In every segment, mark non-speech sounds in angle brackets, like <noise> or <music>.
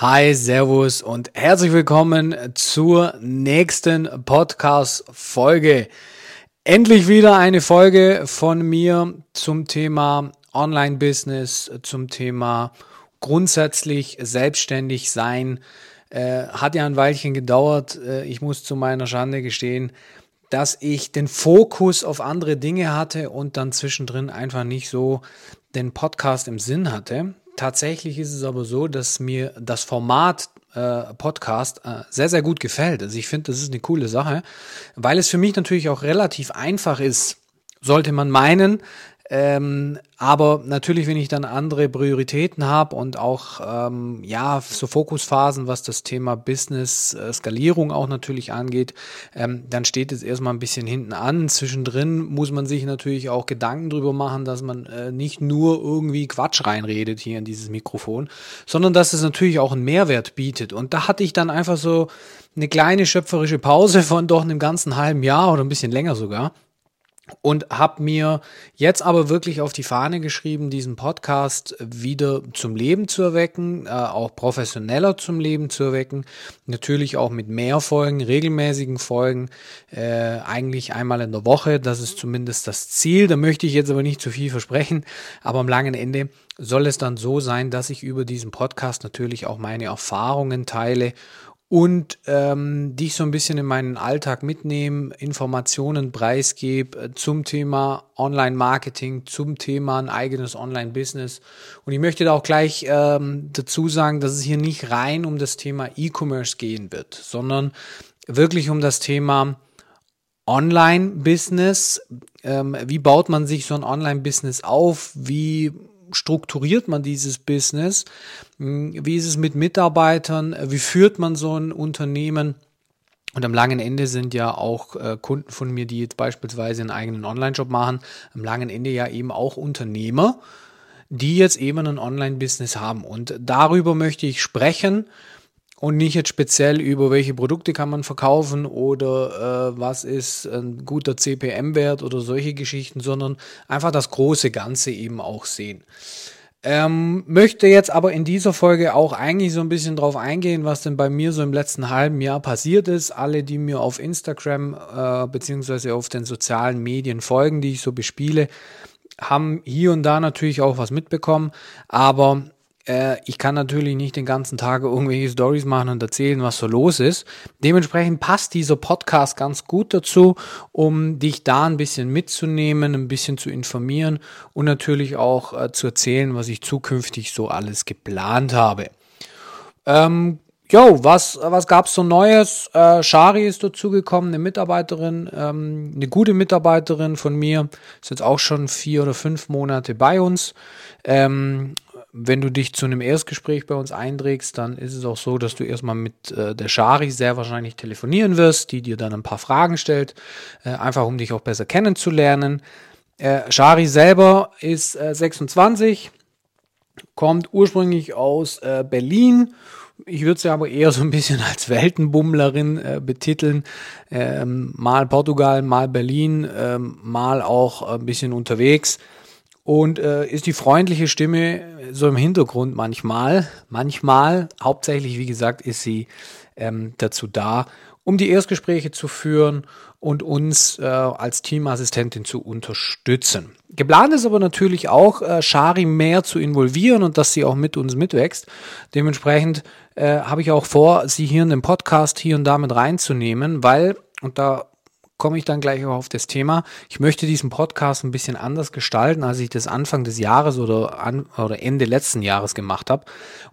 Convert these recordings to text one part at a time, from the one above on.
Hi, Servus und herzlich willkommen zur nächsten Podcast-Folge. Endlich wieder eine Folge von mir zum Thema Online-Business, zum Thema grundsätzlich selbstständig sein. Äh, hat ja ein Weilchen gedauert. Äh, ich muss zu meiner Schande gestehen, dass ich den Fokus auf andere Dinge hatte und dann zwischendrin einfach nicht so den Podcast im Sinn hatte. Tatsächlich ist es aber so, dass mir das Format äh, Podcast äh, sehr, sehr gut gefällt. Also ich finde, das ist eine coole Sache, weil es für mich natürlich auch relativ einfach ist, sollte man meinen, ähm, aber natürlich, wenn ich dann andere Prioritäten habe und auch ähm, ja so Fokusphasen, was das Thema Business äh, Skalierung auch natürlich angeht, ähm, dann steht es erstmal ein bisschen hinten an. Zwischendrin muss man sich natürlich auch Gedanken drüber machen, dass man äh, nicht nur irgendwie Quatsch reinredet hier in dieses Mikrofon, sondern dass es natürlich auch einen Mehrwert bietet. Und da hatte ich dann einfach so eine kleine schöpferische Pause von doch einem ganzen halben Jahr oder ein bisschen länger sogar und habe mir jetzt aber wirklich auf die Fahne geschrieben, diesen Podcast wieder zum Leben zu erwecken, äh, auch professioneller zum Leben zu erwecken, natürlich auch mit mehr Folgen, regelmäßigen Folgen, äh, eigentlich einmal in der Woche, das ist zumindest das Ziel, da möchte ich jetzt aber nicht zu viel versprechen, aber am langen Ende soll es dann so sein, dass ich über diesen Podcast natürlich auch meine Erfahrungen teile und ähm, dich so ein bisschen in meinen Alltag mitnehmen, Informationen preisgebe äh, zum Thema Online-Marketing, zum Thema ein eigenes Online-Business. Und ich möchte da auch gleich ähm, dazu sagen, dass es hier nicht rein um das Thema E-Commerce gehen wird, sondern wirklich um das Thema Online-Business. Ähm, wie baut man sich so ein Online-Business auf? Wie strukturiert man dieses Business? Hm, wie ist es mit Mitarbeitern? Wie führt man so ein Unternehmen? Und am langen Ende sind ja auch äh, Kunden von mir, die jetzt beispielsweise einen eigenen Online-Job machen, am langen Ende ja eben auch Unternehmer, die jetzt eben ein Online-Business haben. Und darüber möchte ich sprechen und nicht jetzt speziell über welche Produkte kann man verkaufen oder äh, was ist ein guter CPM-Wert oder solche Geschichten, sondern einfach das große Ganze eben auch sehen. Ähm, möchte jetzt aber in dieser Folge auch eigentlich so ein bisschen drauf eingehen, was denn bei mir so im letzten halben Jahr passiert ist. Alle, die mir auf Instagram äh, beziehungsweise auf den sozialen Medien folgen, die ich so bespiele, haben hier und da natürlich auch was mitbekommen. Aber ich kann natürlich nicht den ganzen Tag irgendwelche Stories machen und erzählen, was so los ist. Dementsprechend passt dieser Podcast ganz gut dazu, um dich da ein bisschen mitzunehmen, ein bisschen zu informieren und natürlich auch äh, zu erzählen, was ich zukünftig so alles geplant habe. Ähm, Jo, was, was gab's so Neues? Äh, Shari ist dazugekommen, eine Mitarbeiterin, ähm, eine gute Mitarbeiterin von mir, ist jetzt auch schon vier oder fünf Monate bei uns. Ähm, wenn du dich zu einem Erstgespräch bei uns einträgst, dann ist es auch so, dass du erstmal mit äh, der Shari sehr wahrscheinlich telefonieren wirst, die dir dann ein paar Fragen stellt, äh, einfach um dich auch besser kennenzulernen. Äh, Shari selber ist äh, 26, kommt ursprünglich aus äh, Berlin. Ich würde sie aber eher so ein bisschen als Weltenbummlerin äh, betiteln. Ähm, mal Portugal, mal Berlin, ähm, mal auch ein bisschen unterwegs und äh, ist die freundliche Stimme so im Hintergrund manchmal. Manchmal, hauptsächlich, wie gesagt, ist sie ähm, dazu da, um die Erstgespräche zu führen und uns äh, als Teamassistentin zu unterstützen. Geplant ist aber natürlich auch, äh, Shari mehr zu involvieren und dass sie auch mit uns mitwächst. Dementsprechend äh, habe ich auch vor, sie hier in den Podcast hier und da mit reinzunehmen, weil, und da komme ich dann gleich auch auf das Thema. Ich möchte diesen Podcast ein bisschen anders gestalten, als ich das Anfang des Jahres oder, an, oder Ende letzten Jahres gemacht habe,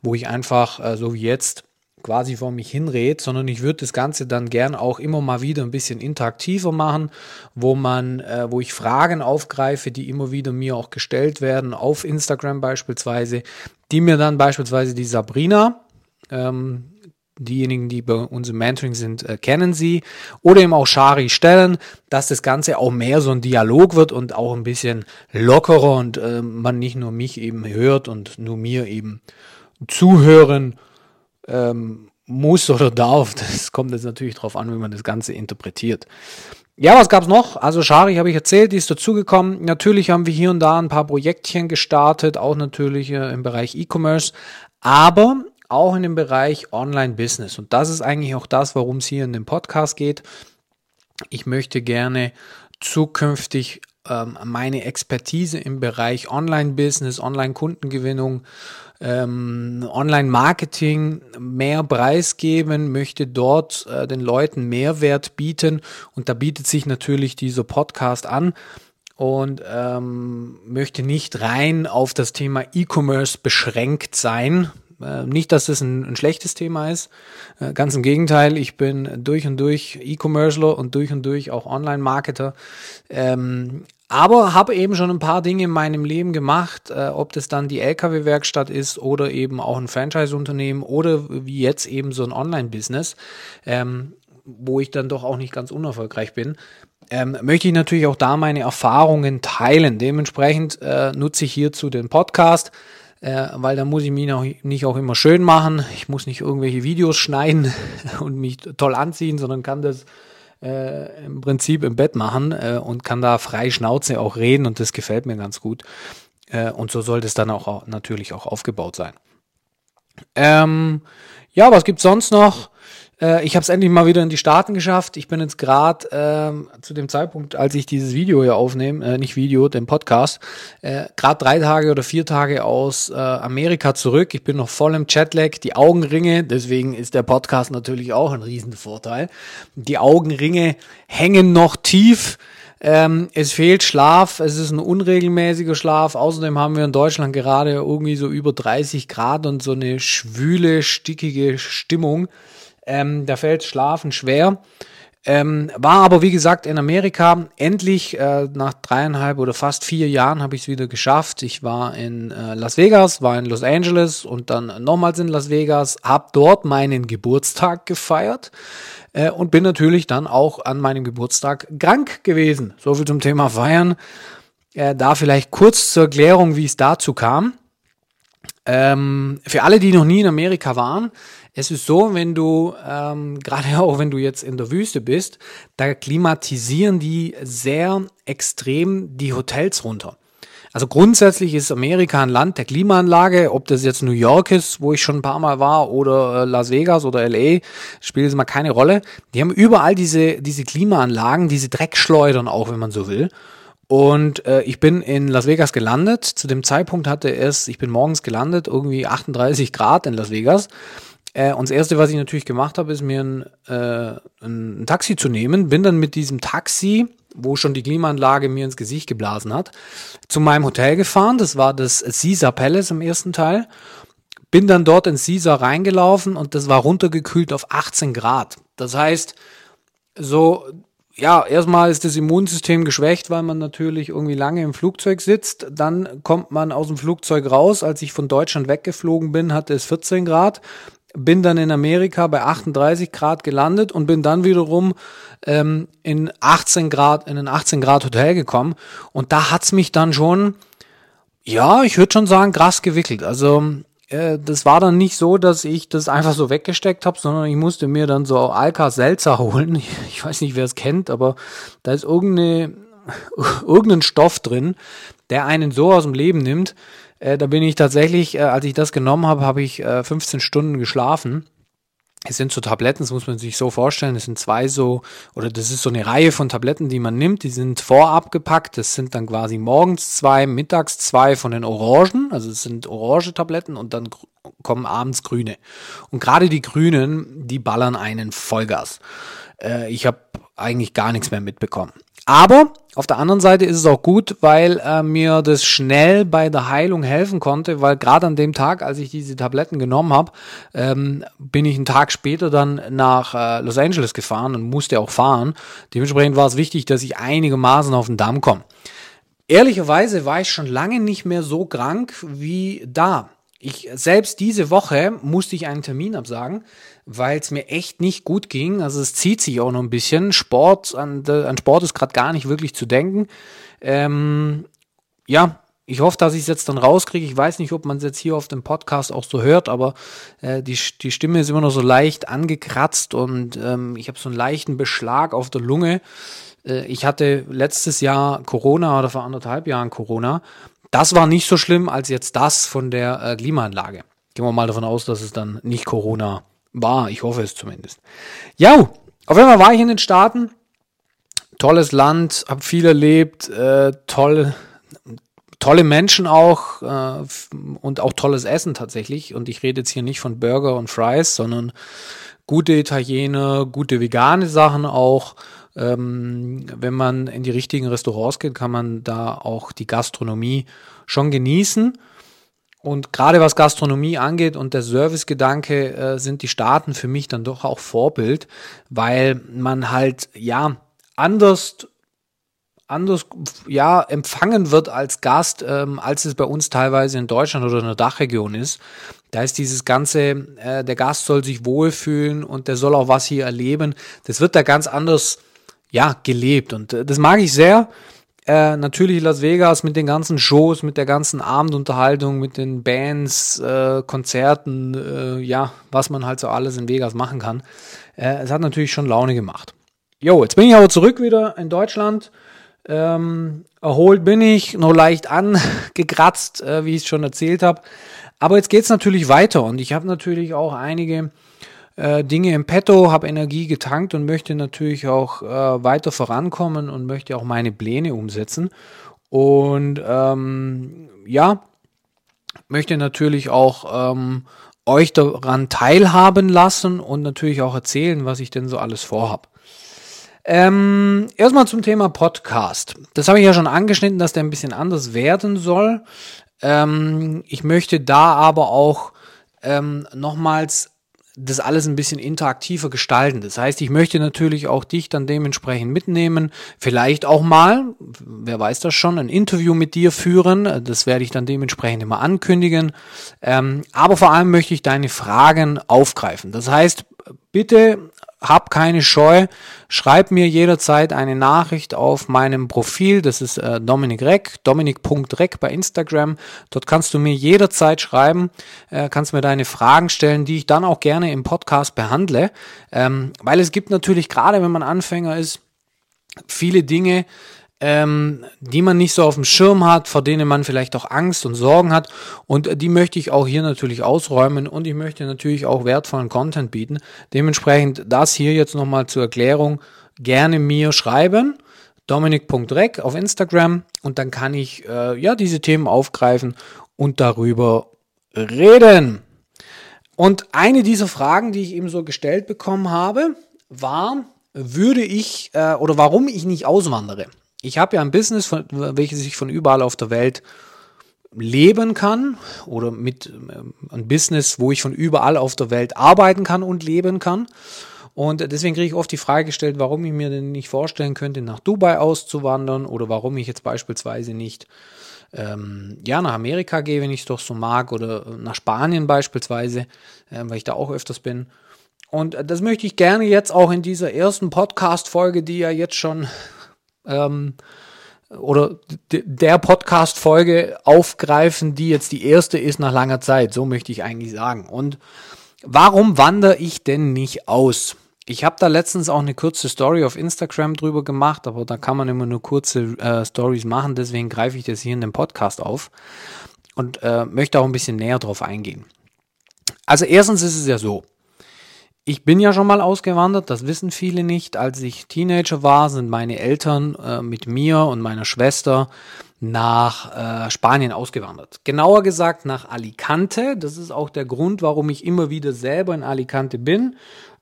wo ich einfach äh, so wie jetzt quasi vor mich hinredet, sondern ich würde das Ganze dann gern auch immer mal wieder ein bisschen interaktiver machen, wo man, äh, wo ich Fragen aufgreife, die immer wieder mir auch gestellt werden, auf Instagram beispielsweise, die mir dann beispielsweise die Sabrina, ähm, diejenigen, die bei uns im Mentoring sind, äh, kennen sie. Oder eben auch Shari stellen, dass das Ganze auch mehr so ein Dialog wird und auch ein bisschen lockerer und äh, man nicht nur mich eben hört und nur mir eben zuhören ähm, muss oder darf. Das kommt jetzt natürlich darauf an, wie man das Ganze interpretiert. Ja, was gab's noch? Also Shari habe ich erzählt, die ist dazugekommen. Natürlich haben wir hier und da ein paar Projektchen gestartet, auch natürlich äh, im Bereich E-Commerce. Aber auch in dem Bereich Online-Business. Und das ist eigentlich auch das, worum es hier in dem Podcast geht. Ich möchte gerne zukünftig ähm, meine Expertise im Bereich Online-Business, Online-Kundengewinnung, ähm, Online-Marketing mehr preisgeben, möchte dort äh, den Leuten Mehrwert bieten und da bietet sich natürlich dieser Podcast an und ähm, möchte nicht rein auf das Thema E-Commerce beschränkt sein. Äh, nicht, dass es ein, ein, schlechtes Thema ist. Äh, ganz im Gegenteil, ich bin durch und durch E-Commercer und durch und durch auch Online-Marketer. Ähm, aber habe eben schon ein paar Dinge in meinem Leben gemacht, äh, ob das dann die LKW-Werkstatt ist oder eben auch ein Franchise-Unternehmen oder wie jetzt eben so ein Online-Business, ähm, wo ich dann doch auch nicht ganz unerfolgreich bin. Ähm, möchte ich natürlich auch da meine Erfahrungen teilen. Dementsprechend äh, nutze ich hierzu den Podcast, äh, weil da muss ich mich auch nicht auch immer schön machen. Ich muss nicht irgendwelche Videos schneiden <laughs> und mich toll anziehen, sondern kann das äh, im Prinzip im Bett machen äh, und kann da frei Schnauze auch reden und das gefällt mir ganz gut. Äh, und so sollte es dann auch natürlich auch aufgebaut sein. Ähm, ja, was gibt's sonst noch? Äh, ich habe es endlich mal wieder in die Staaten geschafft. Ich bin jetzt gerade ähm, zu dem Zeitpunkt, als ich dieses Video hier aufnehme, äh, nicht Video, den Podcast, äh, gerade drei Tage oder vier Tage aus äh, Amerika zurück. Ich bin noch voll im Chatlag, die Augenringe, deswegen ist der Podcast natürlich auch ein Riesenvorteil. Die Augenringe hängen noch tief. Ähm, es fehlt Schlaf, es ist ein unregelmäßiger Schlaf. Außerdem haben wir in Deutschland gerade irgendwie so über 30 Grad und so eine schwüle, stickige Stimmung. Ähm, da fällt Schlafen schwer. Ähm, war aber wie gesagt in Amerika endlich äh, nach dreieinhalb oder fast vier Jahren habe ich es wieder geschafft. Ich war in äh, Las Vegas, war in Los Angeles und dann nochmals in Las Vegas, habe dort meinen Geburtstag gefeiert äh, und bin natürlich dann auch an meinem Geburtstag krank gewesen. So viel zum Thema Feiern. Äh, da vielleicht kurz zur Erklärung, wie es dazu kam. Ähm, für alle, die noch nie in Amerika waren, es ist so, wenn du, ähm, gerade <laughs> auch wenn du jetzt in der Wüste bist, da klimatisieren die sehr extrem die Hotels runter. Also grundsätzlich ist Amerika ein Land der Klimaanlage, ob das jetzt New York ist, wo ich schon ein paar Mal war, oder äh, Las Vegas oder LA, spielt es mal keine Rolle. Die haben überall diese, diese Klimaanlagen, diese Dreckschleudern auch, wenn man so will. Und äh, ich bin in Las Vegas gelandet. Zu dem Zeitpunkt hatte es, ich bin morgens gelandet, irgendwie 38 Grad in Las Vegas. Äh, und das Erste, was ich natürlich gemacht habe, ist mir ein, äh, ein Taxi zu nehmen. Bin dann mit diesem Taxi, wo schon die Klimaanlage mir ins Gesicht geblasen hat, zu meinem Hotel gefahren. Das war das Caesar Palace im ersten Teil. Bin dann dort in Caesar reingelaufen und das war runtergekühlt auf 18 Grad. Das heißt, so ja, erstmal ist das Immunsystem geschwächt, weil man natürlich irgendwie lange im Flugzeug sitzt. Dann kommt man aus dem Flugzeug raus. Als ich von Deutschland weggeflogen bin, hatte es 14 Grad bin dann in Amerika bei 38 Grad gelandet und bin dann wiederum ähm, in 18 Grad, in ein 18 Grad Hotel gekommen. Und da hat's mich dann schon, ja, ich würde schon sagen, krass gewickelt. Also äh, das war dann nicht so, dass ich das einfach so weggesteckt habe, sondern ich musste mir dann so Alka Seltzer <laughs> holen. Ich weiß nicht, wer es kennt, aber da ist irgendeine, <laughs> irgendein Stoff drin, der einen so aus dem Leben nimmt, äh, da bin ich tatsächlich, äh, als ich das genommen habe, habe ich äh, 15 Stunden geschlafen. Es sind so Tabletten, das muss man sich so vorstellen. Es sind zwei so, oder das ist so eine Reihe von Tabletten, die man nimmt. Die sind vorab gepackt. Das sind dann quasi morgens zwei, mittags zwei von den Orangen. Also es sind orange Tabletten und dann kommen abends grüne. Und gerade die grünen, die ballern einen Vollgas. Äh, ich habe eigentlich gar nichts mehr mitbekommen. Aber auf der anderen Seite ist es auch gut, weil äh, mir das schnell bei der Heilung helfen konnte, weil gerade an dem Tag, als ich diese Tabletten genommen habe, ähm, bin ich einen Tag später dann nach äh, Los Angeles gefahren und musste auch fahren. Dementsprechend war es wichtig, dass ich einigermaßen auf den Damm komme. Ehrlicherweise war ich schon lange nicht mehr so krank wie da. Ich selbst diese Woche musste ich einen Termin absagen, weil es mir echt nicht gut ging. Also es zieht sich auch noch ein bisschen. Sport, an, an Sport ist gerade gar nicht wirklich zu denken. Ähm, ja, ich hoffe, dass ich es jetzt dann rauskriege. Ich weiß nicht, ob man es jetzt hier auf dem Podcast auch so hört, aber äh, die, die Stimme ist immer noch so leicht angekratzt und ähm, ich habe so einen leichten Beschlag auf der Lunge. Äh, ich hatte letztes Jahr Corona oder vor anderthalb Jahren Corona. Das war nicht so schlimm als jetzt das von der äh, Klimaanlage. Gehen wir mal davon aus, dass es dann nicht Corona war. Ich hoffe es zumindest. Ja, auf Fall war ich in den Staaten. Tolles Land, habe viel erlebt, äh, toll, tolle Menschen auch äh, und auch tolles Essen tatsächlich. Und ich rede jetzt hier nicht von Burger und Fries, sondern gute Italiener, gute vegane Sachen auch. Ähm, wenn man in die richtigen Restaurants geht, kann man da auch die Gastronomie schon genießen. Und gerade was Gastronomie angeht und der Servicegedanke äh, sind die Staaten für mich dann doch auch Vorbild, weil man halt ja anders anders ja empfangen wird als Gast, ähm, als es bei uns teilweise in Deutschland oder in der Dachregion ist. Da ist dieses ganze, äh, der Gast soll sich wohlfühlen und der soll auch was hier erleben. Das wird da ganz anders ja gelebt und äh, das mag ich sehr. Äh, natürlich Las Vegas mit den ganzen Shows, mit der ganzen Abendunterhaltung, mit den Bands, äh, Konzerten, äh, ja, was man halt so alles in Vegas machen kann. Äh, es hat natürlich schon Laune gemacht. Jo, jetzt bin ich aber zurück wieder in Deutschland. Ähm, erholt bin ich, nur leicht <laughs> angekratzt, äh, wie ich es schon erzählt habe. Aber jetzt geht es natürlich weiter und ich habe natürlich auch einige äh, Dinge im Petto, habe Energie getankt und möchte natürlich auch äh, weiter vorankommen und möchte auch meine Pläne umsetzen. Und ähm, ja, möchte natürlich auch ähm, euch daran teilhaben lassen und natürlich auch erzählen, was ich denn so alles vorhab. Ähm, erstmal zum Thema Podcast. Das habe ich ja schon angeschnitten, dass der ein bisschen anders werden soll. Ähm, ich möchte da aber auch ähm, nochmals das alles ein bisschen interaktiver gestalten. Das heißt, ich möchte natürlich auch dich dann dementsprechend mitnehmen, vielleicht auch mal, wer weiß das schon, ein Interview mit dir führen. Das werde ich dann dementsprechend immer ankündigen. Ähm, aber vor allem möchte ich deine Fragen aufgreifen. Das heißt, bitte hab keine Scheu, schreib mir jederzeit eine Nachricht auf meinem Profil, das ist äh, Dominik Reck, dominik.reck bei Instagram. Dort kannst du mir jederzeit schreiben, äh, kannst mir deine Fragen stellen, die ich dann auch gerne im Podcast behandle, ähm, weil es gibt natürlich gerade, wenn man Anfänger ist, viele Dinge, ähm, die man nicht so auf dem Schirm hat, vor denen man vielleicht auch Angst und Sorgen hat. Und äh, die möchte ich auch hier natürlich ausräumen und ich möchte natürlich auch wertvollen Content bieten. Dementsprechend das hier jetzt nochmal zur Erklärung gerne mir schreiben. Dominik.rec auf Instagram und dann kann ich äh, ja diese Themen aufgreifen und darüber reden. Und eine dieser Fragen, die ich eben so gestellt bekommen habe, war, würde ich äh, oder warum ich nicht auswandere. Ich habe ja ein Business, von, welches ich von überall auf der Welt leben kann oder mit ähm, ein Business, wo ich von überall auf der Welt arbeiten kann und leben kann. Und deswegen kriege ich oft die Frage gestellt, warum ich mir denn nicht vorstellen könnte, nach Dubai auszuwandern oder warum ich jetzt beispielsweise nicht ähm, ja, nach Amerika gehe, wenn ich es doch so mag, oder nach Spanien beispielsweise, äh, weil ich da auch öfters bin. Und das möchte ich gerne jetzt auch in dieser ersten Podcast-Folge, die ja jetzt schon ähm, oder der Podcast-Folge aufgreifen, die jetzt die erste ist nach langer Zeit. So möchte ich eigentlich sagen. Und warum wandere ich denn nicht aus? Ich habe da letztens auch eine kurze Story auf Instagram drüber gemacht, aber da kann man immer nur kurze äh, Stories machen, deswegen greife ich das hier in dem Podcast auf und äh, möchte auch ein bisschen näher drauf eingehen. Also erstens ist es ja so, ich bin ja schon mal ausgewandert, das wissen viele nicht. Als ich Teenager war, sind meine Eltern äh, mit mir und meiner Schwester nach äh, Spanien ausgewandert. Genauer gesagt nach Alicante. Das ist auch der Grund, warum ich immer wieder selber in Alicante bin.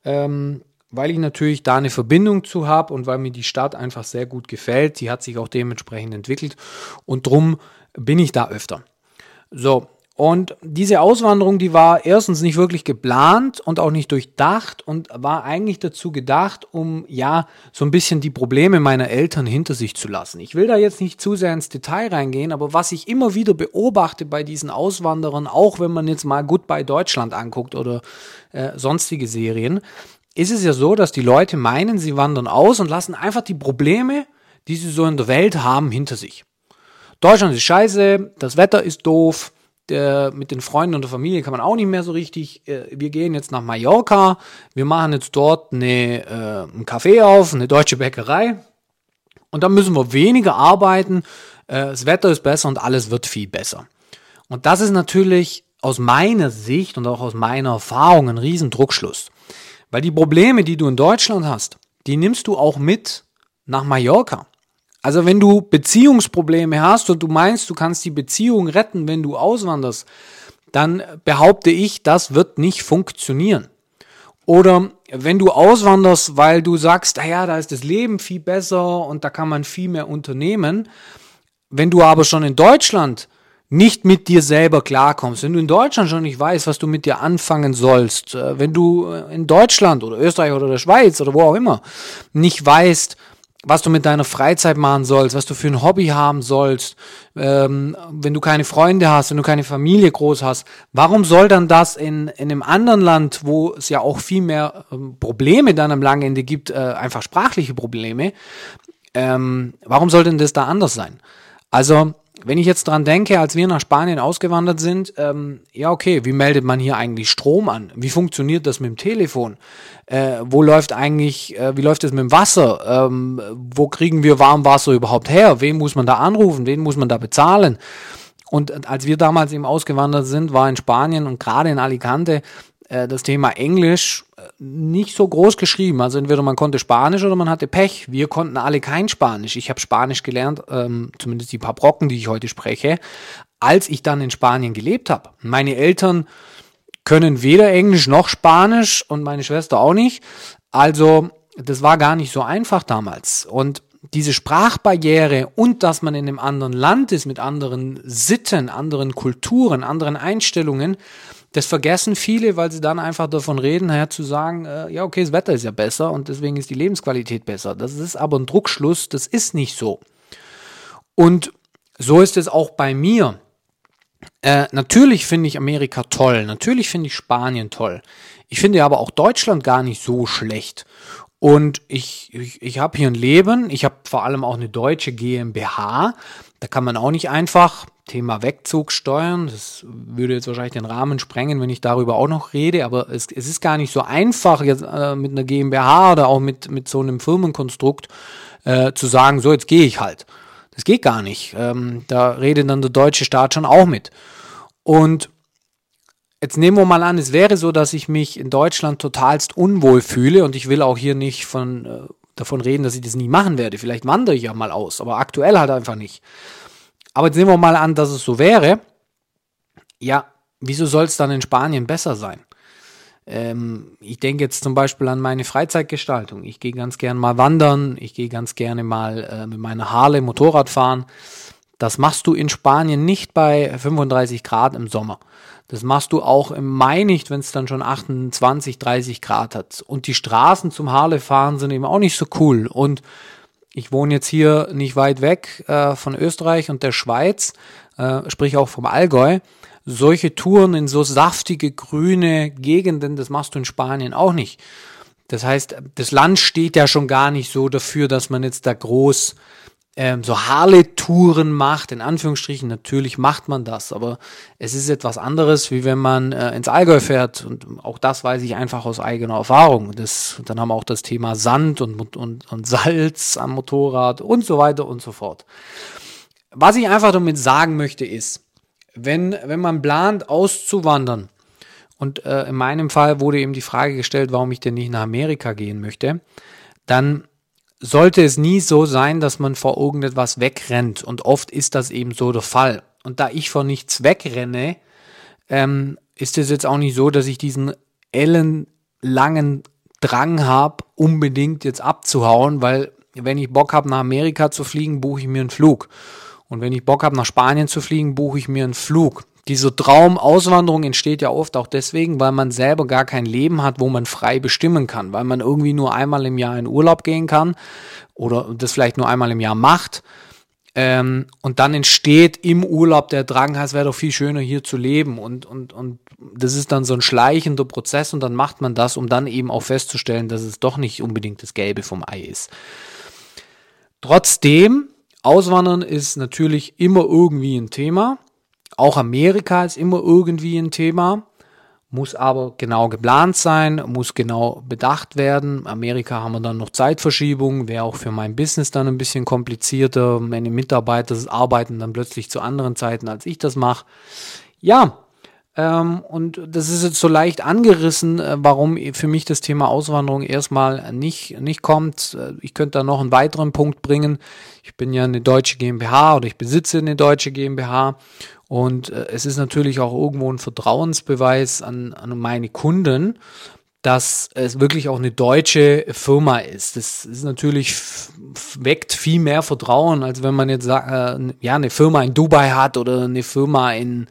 Ähm, weil ich natürlich da eine Verbindung zu habe und weil mir die Stadt einfach sehr gut gefällt. Die hat sich auch dementsprechend entwickelt und drum bin ich da öfter. So, und diese Auswanderung, die war erstens nicht wirklich geplant und auch nicht durchdacht und war eigentlich dazu gedacht, um ja so ein bisschen die Probleme meiner Eltern hinter sich zu lassen. Ich will da jetzt nicht zu sehr ins Detail reingehen, aber was ich immer wieder beobachte bei diesen Auswanderern, auch wenn man jetzt mal Goodbye Deutschland anguckt oder äh, sonstige Serien, ist es ja so, dass die Leute meinen, sie wandern aus und lassen einfach die Probleme, die sie so in der Welt haben, hinter sich. Deutschland ist scheiße, das Wetter ist doof, der, mit den Freunden und der Familie kann man auch nicht mehr so richtig. Äh, wir gehen jetzt nach Mallorca, wir machen jetzt dort eine, äh, einen Café auf, eine deutsche Bäckerei. Und dann müssen wir weniger arbeiten, äh, das Wetter ist besser und alles wird viel besser. Und das ist natürlich aus meiner Sicht und auch aus meiner Erfahrung ein Riesendruckschluss. Weil die Probleme, die du in Deutschland hast, die nimmst du auch mit nach Mallorca. Also wenn du Beziehungsprobleme hast und du meinst, du kannst die Beziehung retten, wenn du auswanderst, dann behaupte ich, das wird nicht funktionieren. Oder wenn du auswanderst, weil du sagst, naja, da ist das Leben viel besser und da kann man viel mehr unternehmen. Wenn du aber schon in Deutschland nicht mit dir selber klarkommst, wenn du in Deutschland schon nicht weißt, was du mit dir anfangen sollst, äh, wenn du in Deutschland oder Österreich oder der Schweiz oder wo auch immer nicht weißt, was du mit deiner Freizeit machen sollst, was du für ein Hobby haben sollst, ähm, wenn du keine Freunde hast, wenn du keine Familie groß hast, warum soll dann das in, in einem anderen Land, wo es ja auch viel mehr ähm, Probleme dann am langen Ende gibt, äh, einfach sprachliche Probleme, ähm, warum soll denn das da anders sein? Also wenn ich jetzt dran denke, als wir nach Spanien ausgewandert sind, ähm, ja okay, wie meldet man hier eigentlich Strom an? Wie funktioniert das mit dem Telefon? Äh, wo läuft eigentlich, äh, wie läuft es mit dem Wasser? Ähm, wo kriegen wir Warmwasser überhaupt her? Wen muss man da anrufen? Wen muss man da bezahlen? Und als wir damals eben ausgewandert sind, war in Spanien und gerade in Alicante äh, das Thema Englisch äh, nicht so groß geschrieben. Also entweder man konnte Spanisch oder man hatte Pech. Wir konnten alle kein Spanisch. Ich habe Spanisch gelernt, ähm, zumindest die paar Brocken, die ich heute spreche, als ich dann in Spanien gelebt habe. Meine Eltern können weder Englisch noch Spanisch und meine Schwester auch nicht. Also das war gar nicht so einfach damals. Und diese Sprachbarriere und dass man in einem anderen Land ist mit anderen Sitten, anderen Kulturen, anderen Einstellungen, das vergessen viele, weil sie dann einfach davon reden, naja, zu sagen, äh, ja, okay, das Wetter ist ja besser und deswegen ist die Lebensqualität besser. Das ist aber ein Druckschluss, das ist nicht so. Und so ist es auch bei mir. Äh, natürlich finde ich Amerika toll, natürlich finde ich Spanien toll. Ich finde aber auch Deutschland gar nicht so schlecht. Und ich, ich, ich habe hier ein Leben, ich habe vor allem auch eine deutsche GmbH. Da kann man auch nicht einfach Thema Wegzug steuern. Das würde jetzt wahrscheinlich den Rahmen sprengen, wenn ich darüber auch noch rede. Aber es, es ist gar nicht so einfach, jetzt äh, mit einer GmbH oder auch mit, mit so einem Firmenkonstrukt äh, zu sagen, so jetzt gehe ich halt. Das geht gar nicht. Ähm, da redet dann der deutsche Staat schon auch mit. Und Jetzt nehmen wir mal an, es wäre so, dass ich mich in Deutschland totalst unwohl fühle und ich will auch hier nicht von, äh, davon reden, dass ich das nie machen werde. Vielleicht wandere ich ja mal aus, aber aktuell halt einfach nicht. Aber jetzt nehmen wir mal an, dass es so wäre. Ja, wieso soll es dann in Spanien besser sein? Ähm, ich denke jetzt zum Beispiel an meine Freizeitgestaltung. Ich gehe ganz gern mal wandern, ich gehe ganz gerne mal äh, mit meiner Harle Motorrad fahren. Das machst du in Spanien nicht bei 35 Grad im Sommer. Das machst du auch im Mai nicht, wenn es dann schon 28, 30 Grad hat. Und die Straßen zum Harle fahren sind eben auch nicht so cool. Und ich wohne jetzt hier nicht weit weg äh, von Österreich und der Schweiz, äh, sprich auch vom Allgäu. Solche Touren in so saftige grüne Gegenden, das machst du in Spanien auch nicht. Das heißt, das Land steht ja schon gar nicht so dafür, dass man jetzt da groß ähm, so Harley-Touren macht, in Anführungsstrichen, natürlich macht man das, aber es ist etwas anderes, wie wenn man äh, ins Allgäu fährt und auch das weiß ich einfach aus eigener Erfahrung. Das, dann haben wir auch das Thema Sand und, und, und Salz am Motorrad und so weiter und so fort. Was ich einfach damit sagen möchte ist, wenn, wenn man plant auszuwandern, und äh, in meinem Fall wurde eben die Frage gestellt, warum ich denn nicht nach Amerika gehen möchte, dann sollte es nie so sein, dass man vor irgendetwas wegrennt. Und oft ist das eben so der Fall. Und da ich vor nichts wegrenne, ähm, ist es jetzt auch nicht so, dass ich diesen ellenlangen Drang habe, unbedingt jetzt abzuhauen, weil wenn ich Bock habe, nach Amerika zu fliegen, buche ich mir einen Flug. Und wenn ich Bock habe, nach Spanien zu fliegen, buche ich mir einen Flug diese Traumauswanderung entsteht ja oft auch deswegen, weil man selber gar kein Leben hat, wo man frei bestimmen kann, weil man irgendwie nur einmal im Jahr in Urlaub gehen kann oder das vielleicht nur einmal im Jahr macht. Ähm, und dann entsteht im Urlaub der Drang, es wäre doch viel schöner hier zu leben. Und, und, und das ist dann so ein schleichender Prozess und dann macht man das, um dann eben auch festzustellen, dass es doch nicht unbedingt das Gelbe vom Ei ist. Trotzdem, Auswandern ist natürlich immer irgendwie ein Thema. Auch Amerika ist immer irgendwie ein Thema, muss aber genau geplant sein, muss genau bedacht werden. Amerika haben wir dann noch Zeitverschiebung, wäre auch für mein Business dann ein bisschen komplizierter. Meine Mitarbeiter arbeiten dann plötzlich zu anderen Zeiten, als ich das mache. Ja, Ähm, und das ist jetzt so leicht angerissen, äh, warum für mich das Thema Auswanderung erstmal nicht, nicht kommt. Äh, ich könnte da noch einen weiteren Punkt bringen. Ich bin ja eine deutsche GmbH oder ich besitze eine deutsche GmbH. Und äh, es ist natürlich auch irgendwo ein Vertrauensbeweis an, an meine Kunden, dass es wirklich auch eine deutsche Firma ist. Das ist natürlich weckt viel mehr Vertrauen, als wenn man jetzt äh, ja eine Firma in Dubai hat oder eine Firma in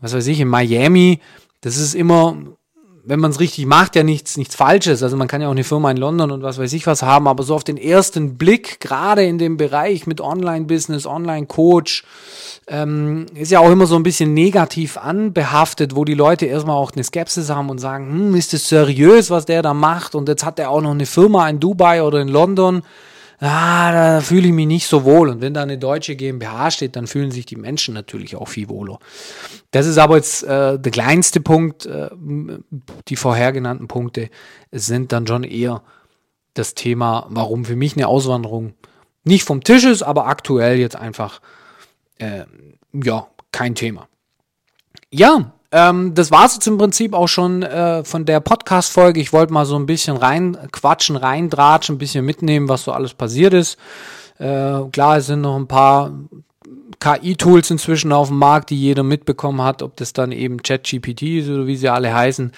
was weiß ich in Miami. Das ist immer wenn man es richtig macht, ja nichts, nichts Falsches. Also man kann ja auch eine Firma in London und was weiß ich was haben, aber so auf den ersten Blick, gerade in dem Bereich mit Online-Business, Online-Coach, ähm, ist ja auch immer so ein bisschen negativ anbehaftet, wo die Leute erstmal auch eine Skepsis haben und sagen, hm, ist das seriös, was der da macht? Und jetzt hat er auch noch eine Firma in Dubai oder in London ah, da fühle ich mich nicht so wohl. Und wenn da eine deutsche GmbH steht, dann fühlen sich die Menschen natürlich auch viel wohler. Das ist aber jetzt äh, der kleinste Punkt. Äh, die vorher genannten Punkte sind dann schon eher das Thema, warum für mich eine Auswanderung nicht vom Tisch ist, aber aktuell jetzt einfach äh, ja kein Thema. Ja, ähm, das war es jetzt im Prinzip auch schon äh, von der Podcast-Folge. Ich wollte mal so ein bisschen rein quatschen, reindratschen, ein bisschen mitnehmen, was so alles passiert ist. Äh, klar, es sind noch ein paar KI-Tools inzwischen auf dem Markt, die jeder mitbekommen hat, ob das dann eben ChatGPT ist oder wie sie alle heißen,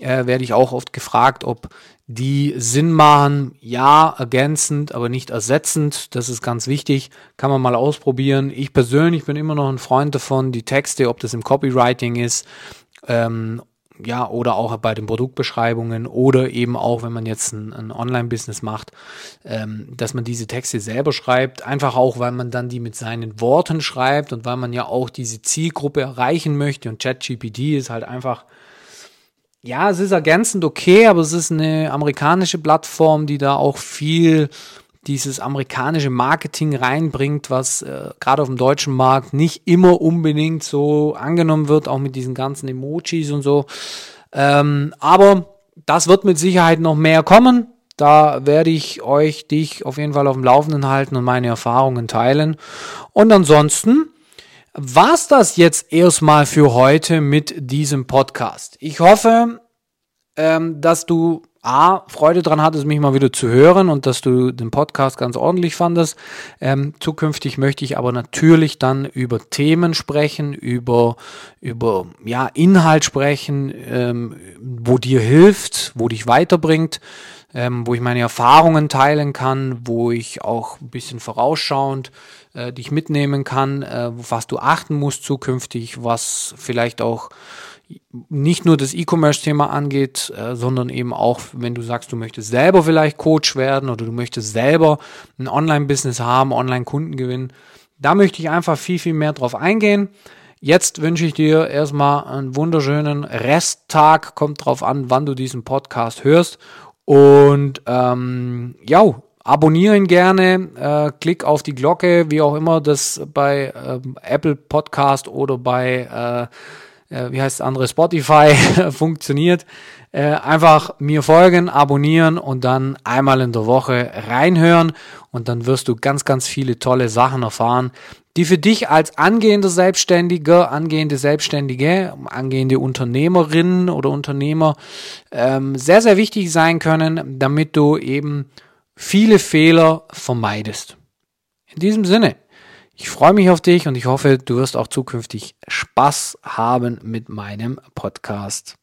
äh, werde ich auch oft gefragt, ob die Sinn machen, ja, ergänzend, aber nicht ersetzend. Das ist ganz wichtig. Kann man mal ausprobieren. Ich persönlich bin immer noch ein Freund davon, die Texte, ob das im Copywriting ist, ähm, ja, oder auch bei den Produktbeschreibungen oder eben auch, wenn man jetzt ein, ein Online-Business macht, ähm, dass man diese Texte selber schreibt. Einfach auch, weil man dann die mit seinen Worten schreibt und weil man ja auch diese Zielgruppe erreichen möchte. Und ChatGPT ist halt einfach ja, es ist ergänzend okay, aber es ist eine amerikanische Plattform, die da auch viel dieses amerikanische Marketing reinbringt, was äh, gerade auf dem deutschen Markt nicht immer unbedingt so angenommen wird, auch mit diesen ganzen Emojis und so. Ähm, aber das wird mit Sicherheit noch mehr kommen. Da werde ich euch, dich auf jeden Fall auf dem Laufenden halten und meine Erfahrungen teilen. Und ansonsten war's das jetzt erstmal für heute mit diesem Podcast. Ich hoffe, ähm, dass du A, Freude dran hattest, mich mal wieder zu hören und dass du den Podcast ganz ordentlich fandest. Ähm, zukünftig möchte ich aber natürlich dann über Themen sprechen, über, über ja, Inhalt sprechen, ähm, wo dir hilft, wo dich weiterbringt, ähm, wo ich meine Erfahrungen teilen kann, wo ich auch ein bisschen vorausschauend äh, dich mitnehmen kann, äh, was du achten musst zukünftig, was vielleicht auch nicht nur das E-Commerce-Thema angeht, äh, sondern eben auch, wenn du sagst, du möchtest selber vielleicht Coach werden oder du möchtest selber ein Online-Business haben, Online-Kunden gewinnen. Da möchte ich einfach viel, viel mehr drauf eingehen. Jetzt wünsche ich dir erstmal einen wunderschönen Resttag. Kommt drauf an, wann du diesen Podcast hörst. Und ähm, ja, Abonniere ihn gerne, äh, klick auf die Glocke, wie auch immer das bei äh, Apple Podcast oder bei, äh, äh, wie heißt das andere, Spotify <laughs> funktioniert. Äh, einfach mir folgen, abonnieren und dann einmal in der Woche reinhören und dann wirst du ganz, ganz viele tolle Sachen erfahren, die für dich als angehender Selbstständiger, angehende Selbstständige, angehende Unternehmerinnen oder Unternehmer ähm, sehr, sehr wichtig sein können, damit du eben viele Fehler vermeidest. In diesem Sinne, ich freue mich auf dich und ich hoffe, du wirst auch zukünftig Spaß haben mit meinem Podcast.